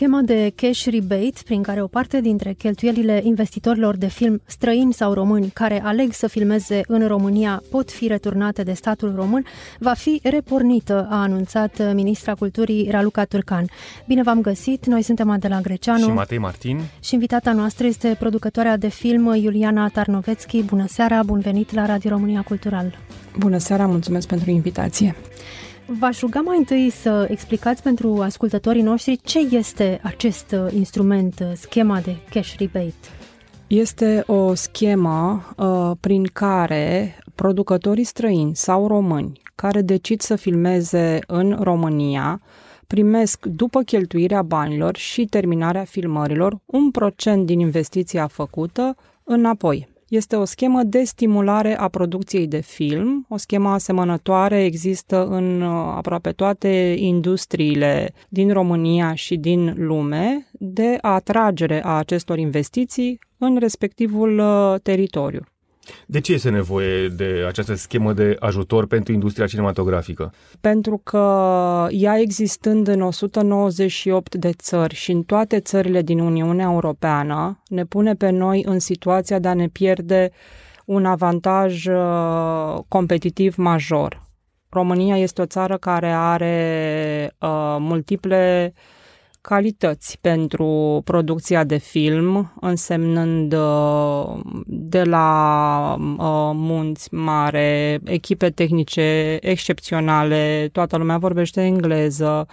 Schema de cash rebate, prin care o parte dintre cheltuielile investitorilor de film străini sau români care aleg să filmeze în România pot fi returnate de statul român, va fi repornită, a anunțat ministra culturii Raluca Turcan. Bine v-am găsit, noi suntem Adela Greceanu și Matei Martin și invitata noastră este producătoarea de film Iuliana Tarnovețchi. Bună seara, bun venit la Radio România Cultural! Bună seara, mulțumesc pentru invitație! V-aș ruga mai întâi să explicați pentru ascultătorii noștri ce este acest uh, instrument, uh, schema de cash rebate. Este o schemă uh, prin care producătorii străini sau români care decid să filmeze în România primesc, după cheltuirea banilor și terminarea filmărilor, un procent din investiția făcută înapoi. Este o schemă de stimulare a producției de film. O schemă asemănătoare există în uh, aproape toate industriile din România și din lume de atragere a acestor investiții în respectivul uh, teritoriu. De ce este nevoie de această schemă de ajutor pentru industria cinematografică? Pentru că ea existând în 198 de țări și în toate țările din Uniunea Europeană, ne pune pe noi în situația de a ne pierde un avantaj uh, competitiv major. România este o țară care are uh, multiple uh, calități pentru producția de film, însemnând uh, de la uh, munți mare, echipe tehnice excepționale, toată lumea vorbește engleză,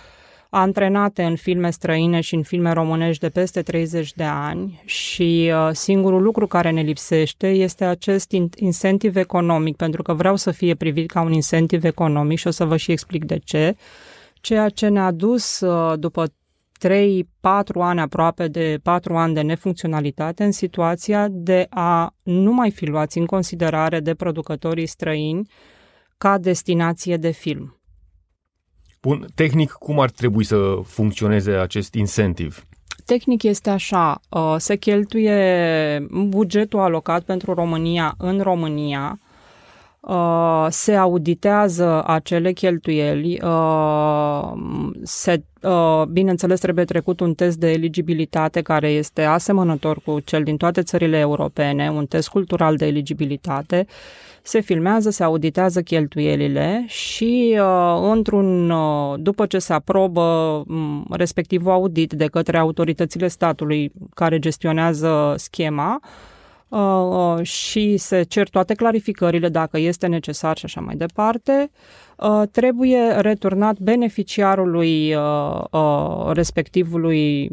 antrenate în filme străine și în filme românești de peste 30 de ani și uh, singurul lucru care ne lipsește este acest incentiv economic, pentru că vreau să fie privit ca un incentiv economic și o să vă și explic de ce. Ceea ce ne-a dus după 3-4 ani aproape de 4 ani de nefuncționalitate în situația de a nu mai fi luați în considerare de producătorii străini ca destinație de film. Bun, tehnic, cum ar trebui să funcționeze acest incentiv? Tehnic este așa, uh, se cheltuie bugetul alocat pentru România în România, Uh, se auditează acele cheltuieli, uh, se, uh, bineînțeles trebuie trecut un test de eligibilitate care este asemănător cu cel din toate țările europene, un test cultural de eligibilitate, se filmează, se auditează cheltuielile și într-un, după ce se aprobă um, respectivul audit de către autoritățile statului care gestionează schema, Uh, uh, și se cer toate clarificările dacă este necesar și așa mai departe, uh, trebuie returnat beneficiarului respectivului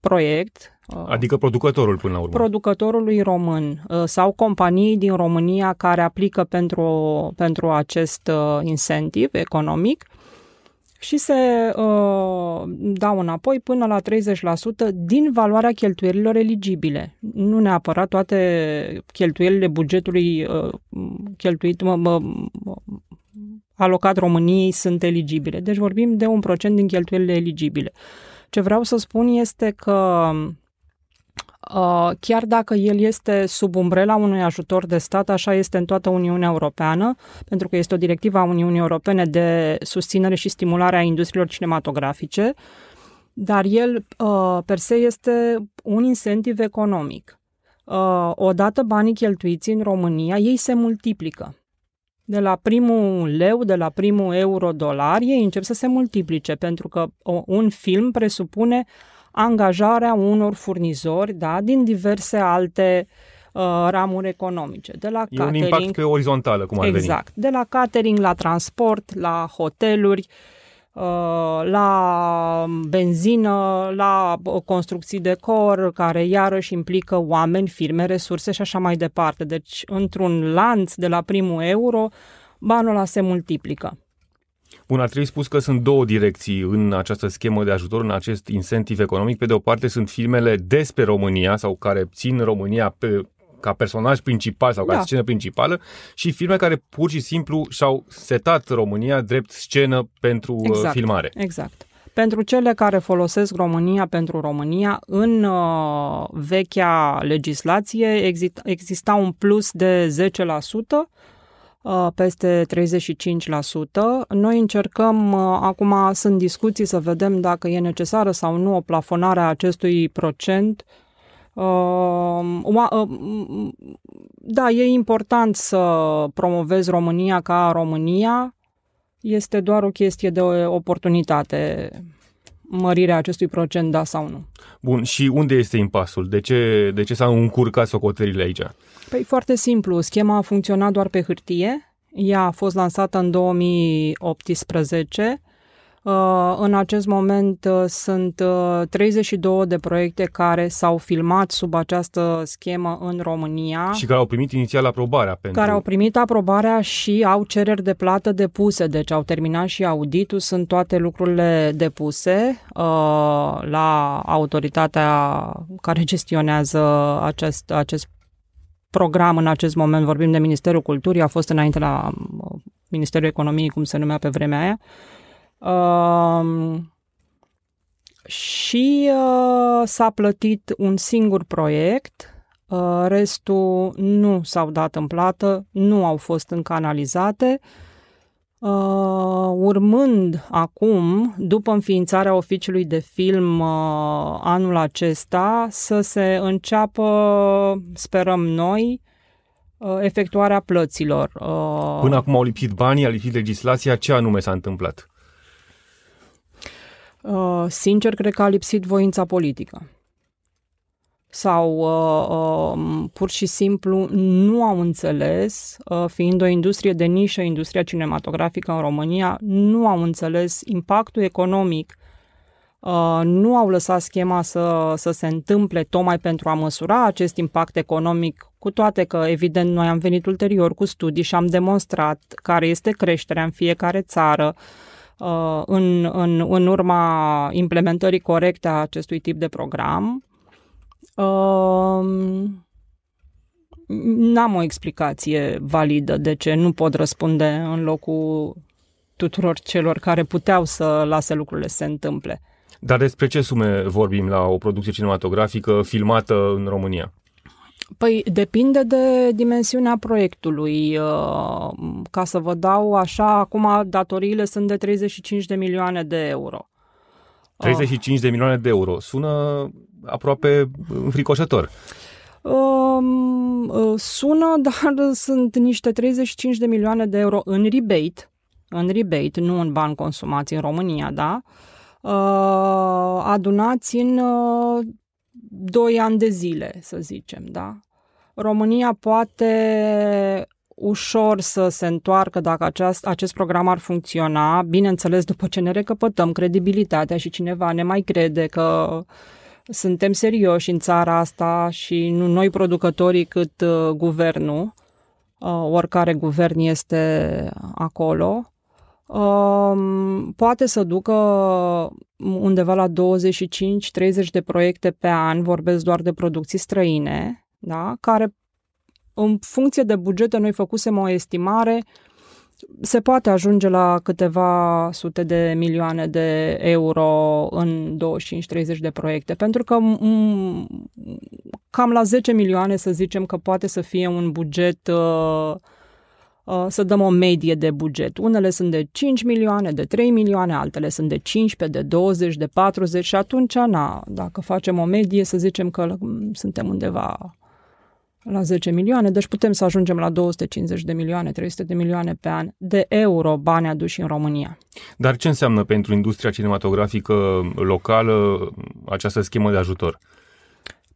proiect. Adică producătorul până la urmă. Producătorului român sau companii din România care aplică pentru, pentru acest incentiv economic și se uh, dau înapoi până la 30% din valoarea cheltuielilor eligibile. Nu neapărat toate cheltuielile bugetului uh, cheltuit, mă, mă, alocat României sunt eligibile. Deci vorbim de un procent din cheltuielile eligibile. Ce vreau să spun este că Uh, chiar dacă el este sub umbrela unui ajutor de stat, așa este în toată Uniunea Europeană, pentru că este o directivă a Uniunii Europene de susținere și stimulare a industriilor cinematografice, dar el uh, per se este un incentiv economic. Uh, odată banii cheltuiți în România, ei se multiplică. De la primul leu, de la primul euro-dolar, ei încep să se multiplice, pentru că un film presupune angajarea unor furnizori da, din diverse alte uh, ramuri economice. De la e catering, un impact pe orizontală, cum ar Exact. Veni. De la catering la transport, la hoteluri, uh, la benzină, la construcții de cor, care iarăși implică oameni, firme, resurse și așa mai departe. Deci, într-un lanț de la primul euro, banul ăla se multiplică. Bun, ar trebui spus că sunt două direcții în această schemă de ajutor, în acest incentiv economic. Pe de o parte sunt filmele despre România sau care țin România pe, ca personaj principal sau ca da. scenă principală și filme care pur și simplu și-au setat România drept scenă pentru uh, exact, filmare. Exact. Pentru cele care folosesc România pentru România, în uh, vechea legislație exista, exista un plus de 10%, uh, peste 35%. Noi încercăm, uh, acum sunt discuții să vedem dacă e necesară sau nu o plafonare a acestui procent. Uh, uh, da, e important să promovezi România ca România, este doar o chestie de oportunitate mărirea acestui procent, da sau nu. Bun, și unde este impasul? De ce, de ce s-au încurcat socoterile aici? Păi foarte simplu, schema a funcționat doar pe hârtie, ea a fost lansată în 2018 Uh, în acest moment uh, sunt 32 uh, de proiecte care s-au filmat sub această schemă în România. Și care au primit inițial aprobarea. Pentru... Care au primit aprobarea și au cereri de plată depuse, deci au terminat și auditul, sunt toate lucrurile depuse la autoritatea care gestionează acest, acest program în acest moment, vorbim de Ministerul Culturii, a fost înainte la Ministerul Economiei, cum se numea pe vremea aia. Uh, Uh, și uh, s-a plătit un singur proiect, uh, restul nu s-au dat în plată, nu au fost încă analizate. Uh, urmând acum, după înființarea oficiului de film uh, anul acesta, să se înceapă, sperăm noi, uh, efectuarea plăților. Uh, Până acum au lipsit banii, a lipsit legislația, ce anume s-a întâmplat? Uh, sincer, cred că a lipsit voința politică. Sau uh, uh, pur și simplu nu au înțeles, uh, fiind o industrie de nișă, industria cinematografică în România, nu au înțeles impactul economic Uh, nu au lăsat schema să, să se întâmple tocmai pentru a măsura acest impact economic, cu toate că, evident, noi am venit ulterior cu studii și am demonstrat care este creșterea în fiecare țară, uh, Uh, în, în, în urma implementării corecte a acestui tip de program. Um, n-am o explicație validă de ce nu pot răspunde în locul tuturor celor care puteau să lase lucrurile să se întâmple. Dar despre ce sume vorbim la o producție cinematografică filmată în România? Păi depinde de dimensiunea proiectului. Uh, ca să vă dau așa, acum datoriile sunt de 35 de milioane de euro. 35 de milioane de euro. Sună aproape înfricoșător. Um, uh, sună, dar sunt niște 35 de milioane de euro în rebate, în rebate, nu în bani consumați în România, da? Uh, adunați în 2 ani de zile, să zicem, da? România poate ușor să se întoarcă dacă aceast, acest program ar funcționa, bineînțeles după ce ne recăpătăm credibilitatea și cineva ne mai crede că suntem serioși în țara asta și nu noi producătorii cât uh, guvernul, uh, oricare guvern este acolo, Um, poate să ducă undeva la 25-30 de proiecte pe an, vorbesc doar de producții străine, da? care în funcție de bugete noi făcusem o estimare, se poate ajunge la câteva sute de milioane de euro în 25-30 de proiecte, pentru că m- cam la 10 milioane să zicem că poate să fie un buget uh, Uh, să dăm o medie de buget. Unele sunt de 5 milioane, de 3 milioane, altele sunt de 15, de 20, de 40 și atunci, na, dacă facem o medie, să zicem că mm, suntem undeva la 10 milioane, deci putem să ajungem la 250 de milioane, 300 de milioane pe an de euro bani aduși în România. Dar ce înseamnă pentru industria cinematografică locală această schemă de ajutor?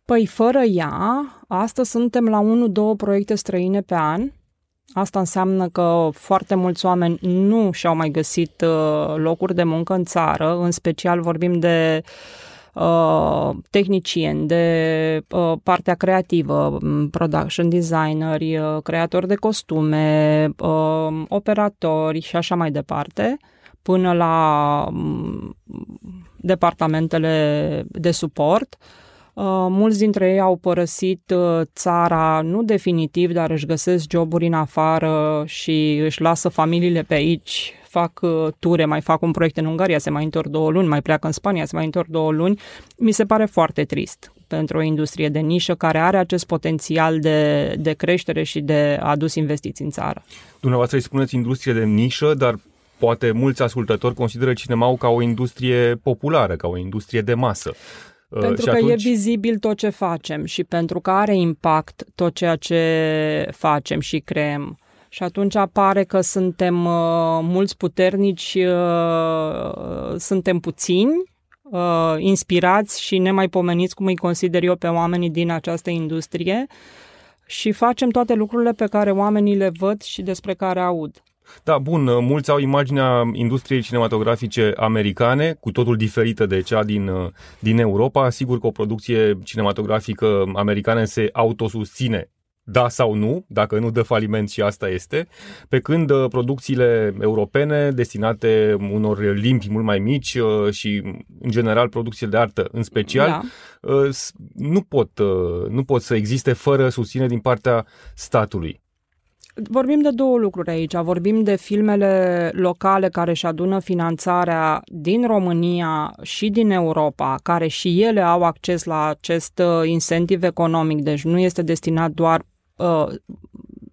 Păi fără ea, astăzi suntem la 1-2 proiecte străine pe an, Asta înseamnă că foarte mulți oameni nu și-au mai găsit uh, locuri de muncă în țară, în special vorbim de uh, tehnicieni, de uh, partea creativă, production designeri, uh, creatori de costume, uh, operatori și așa mai departe, până la um, departamentele de suport. Mulți dintre ei au părăsit țara, nu definitiv, dar își găsesc joburi în afară și își lasă familiile pe aici, fac ture, mai fac un proiect în Ungaria, se mai întorc două luni, mai pleacă în Spania, se mai întorc două luni. Mi se pare foarte trist pentru o industrie de nișă care are acest potențial de, de creștere și de adus investiții în țară. Dumneavoastră îi spuneți industrie de nișă, dar poate mulți ascultători consideră cinema ca o industrie populară, ca o industrie de masă. Uh, pentru că atunci... e vizibil tot ce facem și pentru că are impact tot ceea ce facem și creăm. Și atunci apare că suntem uh, mulți puternici, uh, suntem puțini, uh, inspirați și nemaipomeniți, cum îi consider eu pe oamenii din această industrie și facem toate lucrurile pe care oamenii le văd și despre care aud. Da, bun, mulți au imaginea industriei cinematografice americane, cu totul diferită de cea din, din Europa. Sigur că o producție cinematografică americană se autosusține da sau nu, dacă nu dă faliment și asta este, pe când uh, producțiile europene destinate unor limbi mult mai mici uh, și în general producțiile de artă în special da. Uh, nu, pot, nu pot să existe fără susținere din partea statului. Vorbim de două lucruri aici. Vorbim de filmele locale care își adună finanțarea din România și din Europa, care și ele au acces la acest incentiv economic, deci nu este destinat doar uh,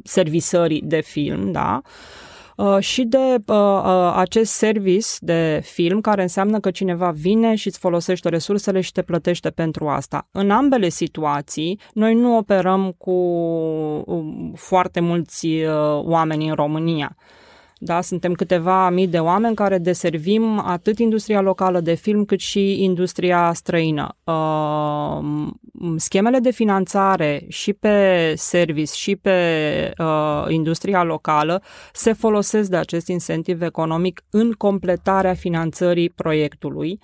servisării de film, da? Uh, și de uh, uh, acest service de film care înseamnă că cineva vine și îți folosește resursele și te plătește pentru asta. În ambele situații, noi nu operăm cu um, foarte mulți uh, oameni în România. Da, suntem câteva mii de oameni care deservim atât industria locală de film cât și industria străină. Uh, schemele de finanțare și pe service și pe uh, industria locală se folosesc de acest incentiv economic în completarea finanțării proiectului.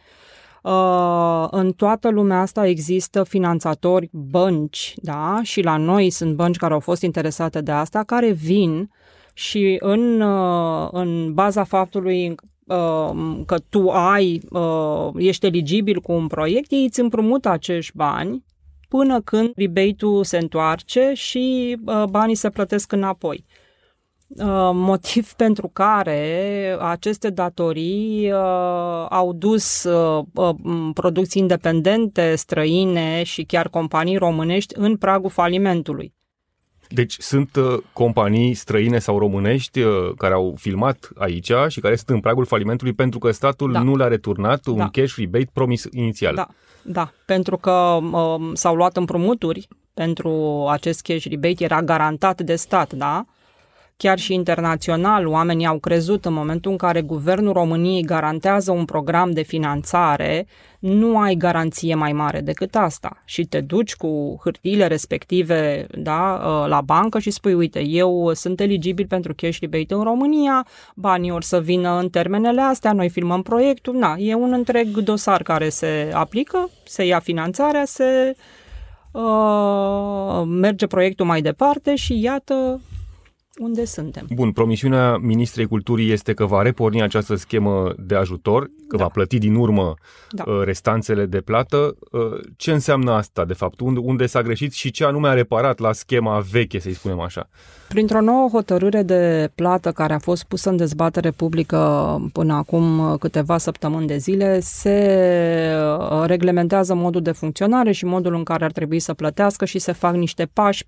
Uh, în toată lumea asta există finanțatori, bănci, da, și la noi sunt bănci care au fost interesate de asta, care vin și în, uh, în baza faptului uh, că tu ai, uh, ești eligibil cu un proiect, ei îți împrumută acești bani până când rebate-ul se întoarce și banii se plătesc înapoi. Motiv pentru care aceste datorii au dus producții independente, străine și chiar companii românești în pragul falimentului. Deci sunt uh, companii străine sau românești uh, care au filmat aici și care sunt în pragul falimentului pentru că statul da. nu le-a returnat un da. cash rebate promis inițial. Da, da. pentru că uh, s-au luat împrumuturi pentru acest cash rebate, era garantat de stat, da? Chiar și internațional, oamenii au crezut în momentul în care guvernul României garantează un program de finanțare, nu ai garanție mai mare decât asta. Și te duci cu hârtiile respective da, ă, la bancă și spui, uite, eu sunt eligibil pentru cash rebate în România, banii or să vină în termenele astea, noi filmăm proiectul, na, e un întreg dosar care se aplică, se ia finanțarea, se uh, merge proiectul mai departe și iată, unde suntem. Bun, promisiunea Ministrei Culturii este că va reporni această schemă de ajutor, că da. va plăti din urmă da. Uh, restanțele de plată. Uh, ce înseamnă asta, de fapt? Unde, unde s-a greșit și ce anume a reparat la schema veche, să-i spunem așa? Printr-o nouă hotărâre de plată care a fost pusă în dezbatere publică până acum câteva săptămâni de zile, se uh, reglementează modul de funcționare și modul în care ar trebui să plătească și se fac niște pași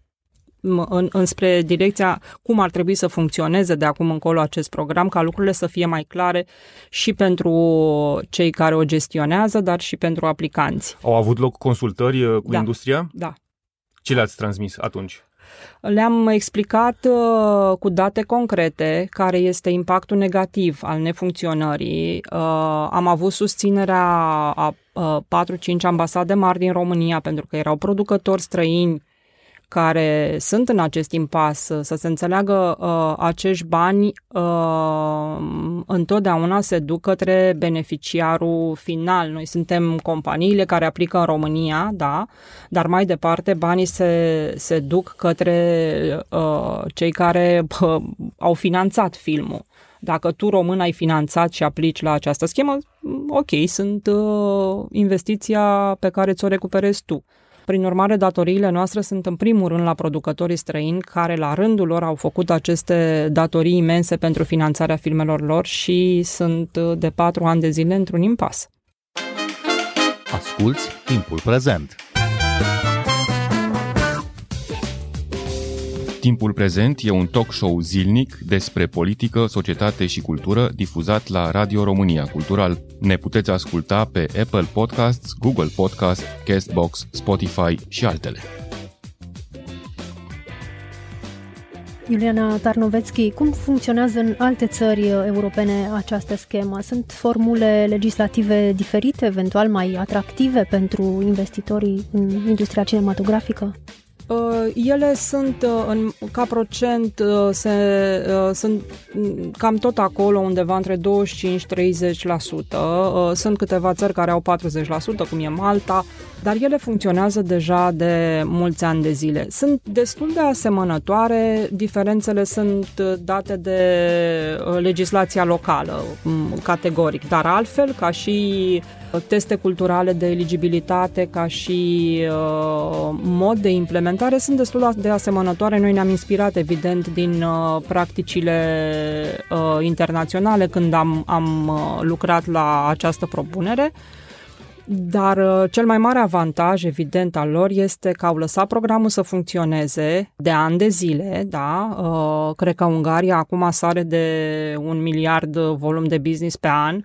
în, înspre direcția cum ar trebui să funcționeze de acum încolo acest program, ca lucrurile să fie mai clare și pentru cei care o gestionează, dar și pentru aplicanți. Au avut loc consultări uh, cu da. industria? Da. Ce le-ați transmis atunci? Le-am explicat uh, cu date concrete care este impactul negativ al nefuncționării. Uh, am avut susținerea a uh, 4-5 ambasade mari din România pentru că erau producători străini care sunt în acest impas, să se înțeleagă uh, acești bani uh, întotdeauna se duc către beneficiarul final. Noi suntem companiile care aplică în România, da, dar mai departe banii se, se duc către uh, cei care uh, au finanțat filmul. Dacă tu, român, ai finanțat și aplici la această schemă, ok, sunt uh, investiția pe care ți-o recuperezi tu. Prin urmare, datoriile noastre sunt în primul rând la producătorii străini care la rândul lor au făcut aceste datorii imense pentru finanțarea filmelor lor și sunt uh, de patru ani de zile într-un impas. Asculți timpul prezent! Timpul prezent e un talk show zilnic despre politică, societate și cultură difuzat la Radio România Cultural. Ne puteți asculta pe Apple Podcasts, Google Podcasts, Castbox, Spotify și altele. Iuliana Tarnovețchi, cum funcționează în alte țări europene această schemă? Sunt formule legislative diferite, eventual mai atractive pentru investitorii în industria cinematografică? Uh, ele sunt uh, în, ca procent uh, se, sunt cam tot acolo undeva între 25-30%. Sunt câteva țări care au 40%, cum e Malta, dar ele funcționează deja de mulți ani de zile. Sunt destul de asemănătoare, diferențele sunt date de legislația locală, categoric, dar altfel, ca și teste culturale de eligibilitate, ca și uh, mod de implementare, sunt destul de asemănătoare. Noi ne-am inspirat, evident, din uh, practicile uh, internaționale când am, am uh, lucrat la această propunere. Dar uh, cel mai mare avantaj, evident, al lor este că au lăsat programul să funcționeze de ani de zile, da? Uh, cred că Ungaria acum sare de un miliard volum de business pe an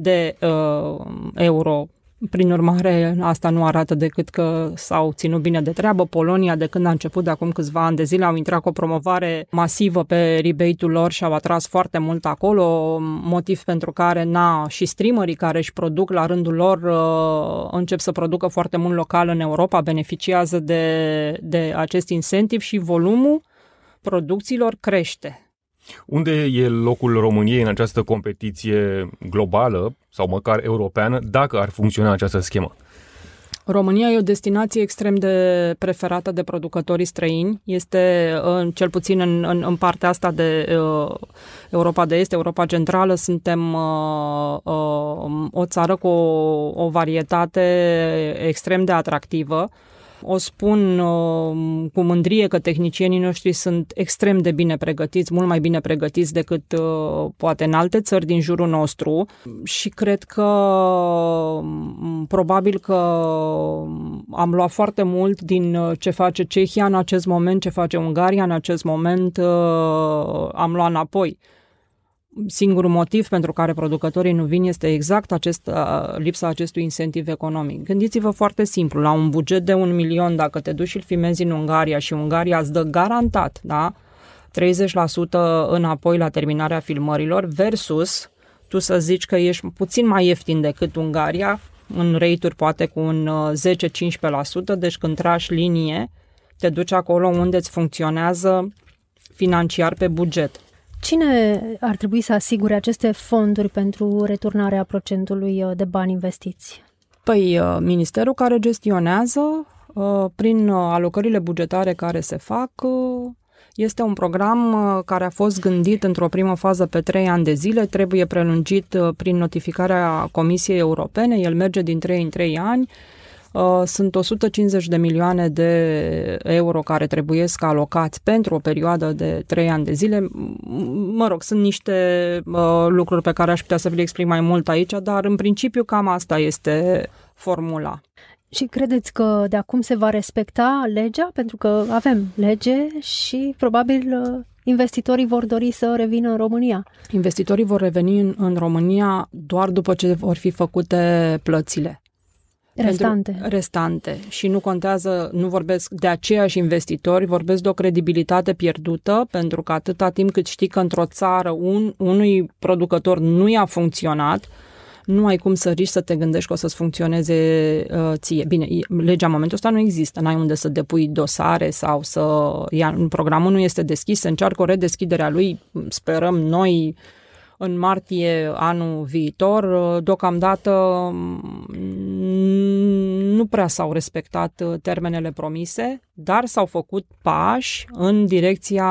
de uh, euro. Prin urmare, asta nu arată decât că s-au ținut bine de treabă. Polonia, de când a început de acum câțiva ani de zile, au intrat cu o promovare masivă pe rebate-ul lor și au atras foarte mult acolo, motiv pentru care na, și streamerii care își produc la rândul lor uh, încep să producă foarte mult local în Europa, beneficiază de, de acest incentiv și volumul producțiilor crește. Unde e locul României în această competiție globală sau măcar europeană dacă ar funcționa această schemă? România e o destinație extrem de preferată de producătorii străini. Este, cel puțin în, în, în partea asta de uh, Europa de Est, Europa Centrală, suntem uh, uh, o țară cu o, o varietate extrem de atractivă. O spun uh, cu mândrie că tehnicienii noștri sunt extrem de bine pregătiți, mult mai bine pregătiți decât uh, poate în alte țări din jurul nostru. Și cred că um, probabil că am luat foarte mult din uh, ce face Cehia în acest moment, ce face Ungaria în acest moment, uh, am luat înapoi singurul motiv pentru care producătorii nu vin este exact acest, lipsa acestui incentiv economic. Gândiți-vă foarte simplu, la un buget de un milion, dacă te duci și îl filmezi în Ungaria și Ungaria îți dă garantat, da, 30% înapoi la terminarea filmărilor versus tu să zici că ești puțin mai ieftin decât Ungaria, în rate poate cu un 10-15%, deci când tragi linie, te duci acolo unde îți funcționează financiar pe buget. Cine ar trebui să asigure aceste fonduri pentru returnarea procentului uh, de bani investiți? Păi, uh, ministerul care gestionează uh, prin alocările bugetare care se fac, este un program care a fost gândit într-o primă fază pe trei ani de zile, trebuie prelungit prin notificarea Comisiei Europene, el merge din trei în trei ani, Uh, sunt 150 de milioane de euro care trebuiesc alocați pentru o perioadă de 3 ani de zile. Mă rog, sunt niște uh, lucruri pe care aș putea să vi le explic mai mult aici, dar în principiu cam asta este formula. Și credeți că de acum se va respecta legea? Pentru că avem lege și probabil uh, investitorii vor dori să revină în România. Investitorii vor reveni în, în România doar după ce vor fi făcute plățile. Restante. Restante. Și nu contează, nu vorbesc de aceiași investitori, vorbesc de o credibilitate pierdută, pentru că atâta timp cât știi că într-o țară un, unui producător nu i-a funcționat, nu ai cum să riști să te gândești că o să-ți funcționeze uh, ție. Bine, legea în momentul ăsta nu există, n-ai unde să depui dosare sau să... Ia, programul nu este deschis, se încearcă o redeschidere a lui, sperăm noi, în martie anul viitor. Deocamdată nu prea s-au respectat uh, termenele promise, dar s-au făcut pași în direcția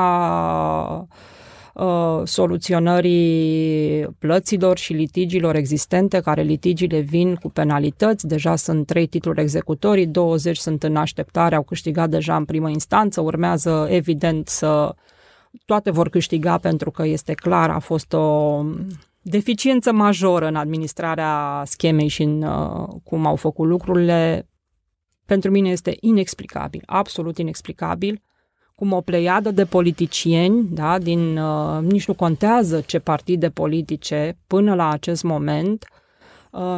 uh, soluționării plăților și litigiilor existente, care litigiile vin cu penalități. Deja sunt trei titluri executorii, 20 sunt în așteptare, au câștigat deja în primă instanță, urmează evident să toate vor câștiga pentru că este clar, a fost o deficiență majoră în administrarea schemei și în uh, cum au făcut lucrurile. Pentru mine este inexplicabil, absolut inexplicabil cum o pleiadă de politicieni, da, din, uh, nici nu contează ce partide politice, până la acest moment, uh,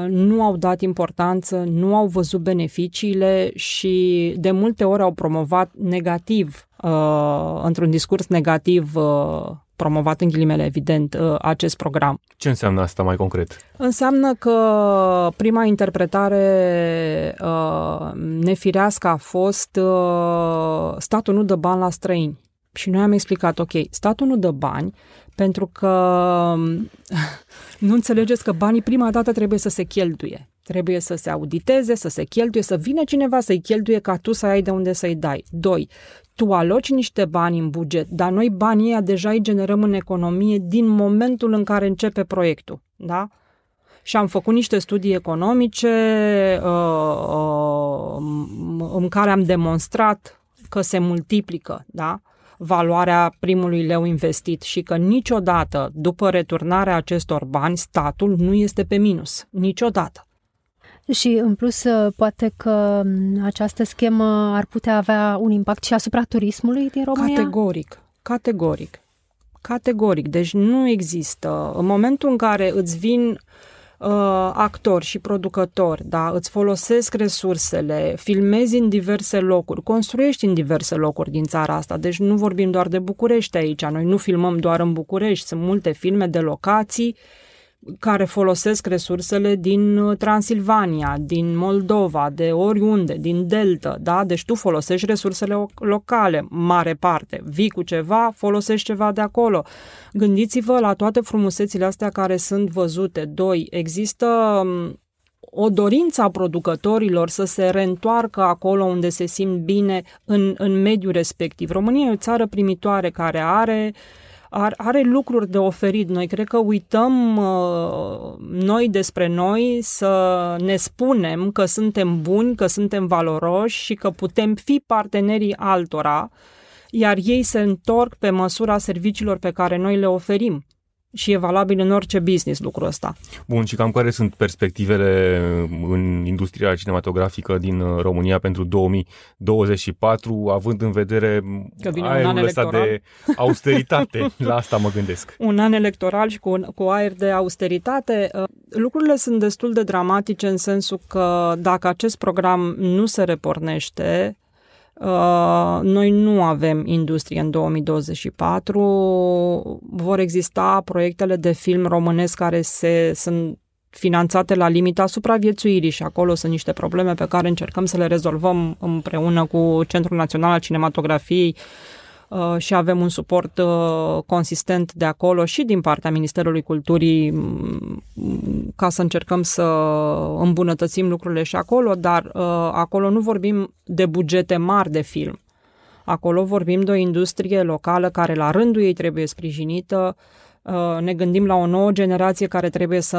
nu au dat importanță, nu au văzut beneficiile și de multe ori au promovat negativ, uh, într-un discurs negativ uh, promovat în ghilimele, evident, uh, acest program. Ce înseamnă asta mai concret? Înseamnă că prima interpretare uh, nefirească a fost uh, statul nu dă bani la străini. Și noi am explicat, ok, statul nu dă bani pentru că nu înțelegeți că banii prima dată trebuie să se cheltuie. Trebuie să se auditeze, să se cheltuie, să vină cineva să-i cheltuie ca tu să ai de unde să-i dai. Doi, tu aloci niște bani în buget, dar noi banii ăia deja îi generăm în economie din momentul în care începe proiectul. Da? Și am făcut niște studii economice uh, uh, în care am demonstrat că se multiplică da? Valoarea primului leu investit și că niciodată, după returnarea acestor bani, statul nu este pe minus. Niciodată. Și în plus, uh, poate că mm, această schemă ar putea avea un impact și asupra turismului din România? Categoric, categoric. Categoric. Deci nu există. În momentul în care îți vin uh, actori și producători, da, îți folosesc resursele, filmezi în diverse locuri, construiești în diverse locuri din țara asta. Deci nu vorbim doar de București aici. Noi nu filmăm doar în București. Sunt multe filme de locații care folosesc resursele din uh, Transilvania, din Moldova, de oriunde, din Delta, da? Deci tu folosești resursele locale, mare parte. Vii cu ceva, folosești ceva de acolo. Gândiți-vă la toate frumusețile astea care sunt văzute. Doi, există um, o dorință a producătorilor să se reîntoarcă acolo unde se simt bine în, în mediul respectiv. România e o țară primitoare care are uh, are, are lucruri de oferit. Noi cred că uităm uh, noi despre noi să ne spunem că suntem buni, că suntem valoroși și că putem fi partenerii altora, iar ei se întorc pe măsura serviciilor pe care noi le oferim și e valabil în orice business lucrul ăsta. Bun, și cam care sunt perspectivele în industria cinematografică din uh, România pentru 2024, având în vedere Că vine aerul un an ăsta de austeritate? La asta mă gândesc. Un an electoral și cu, un, cu aer de austeritate. Uh, lucrurile sunt destul de dramatice în sensul că dacă acest program nu se repornește, Uh, noi nu avem industrie în 2024. Vor exista proiectele de film românesc care se, sunt finanțate la limita supraviețuirii și acolo sunt niște probleme pe care încercăm să le rezolvăm împreună cu Centrul Național al Cinematografiei Uh, și avem un suport uh, consistent de acolo și din partea Ministerului Culturii mm, ca să încercăm să îmbunătățim lucrurile și acolo, dar uh, acolo nu vorbim de bugete mari de film. Acolo vorbim de o industrie locală care la rândul ei trebuie sprijinită, ne gândim la o nouă generație care trebuie să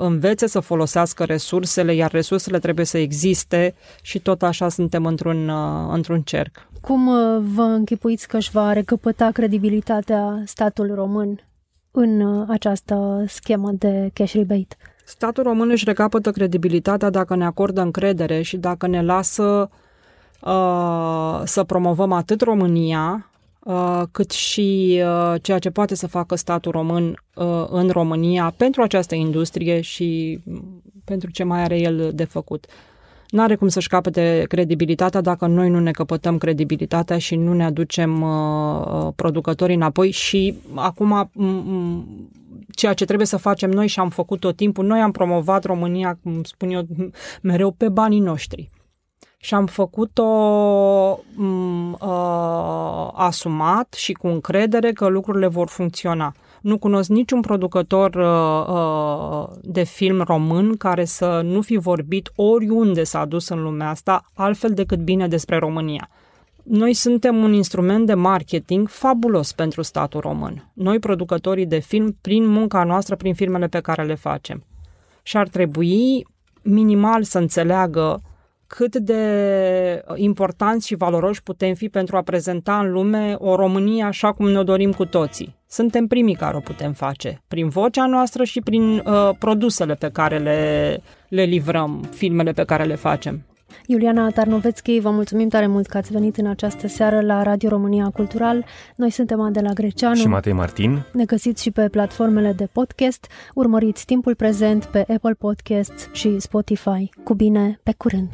învețe să folosească resursele, iar resursele trebuie să existe și tot așa suntem într-un, într-un cerc. Cum uh, vă închipuiți că își va recăpăta credibilitatea statul român în uh, această schemă de cash rebate? Statul român își recapătă credibilitatea dacă ne acordă încredere și dacă ne lasă uh, să promovăm atât România, uh, cât și uh, ceea ce poate să facă statul român uh, în România pentru această industrie și pentru ce mai are el de făcut nu are cum să-și capete credibilitatea dacă noi nu ne căpătăm credibilitatea și nu ne aducem uh, uh producătorii înapoi și acum ceea ce trebuie să facem noi și am făcut tot timpul, noi am promovat România, cum spun eu, mereu pe banii noștri. Și am făcut-o uh, asumat și cu încredere că lucrurile vor funcționa. Nu cunosc niciun producător uh, uh, de film român care să nu fi vorbit oriunde s-a dus în lumea asta altfel decât bine despre România. noi suntem un instrument de marketing fabulos pentru statul român. Noi, producătorii de film, prin munca noastră, prin filmele pe care le facem. Și ar trebui minimal să înțeleagă cât de importanți și valoroși putem fi pentru a prezenta în lume o Românie așa cum ne-o dorim cu toții. Suntem primii care o putem face, prin vocea noastră și prin uh, produsele pe care le, le livrăm, filmele pe care le facem. Iuliana Tarnovețchi, vă mulțumim tare mult că ați venit în această seară la Radio România Cultural. Noi suntem Adela Greceanu și Matei Martin. Ne găsiți și pe platformele de podcast. Urmăriți timpul prezent pe Apple Podcasts și Spotify. Cu bine, pe curând!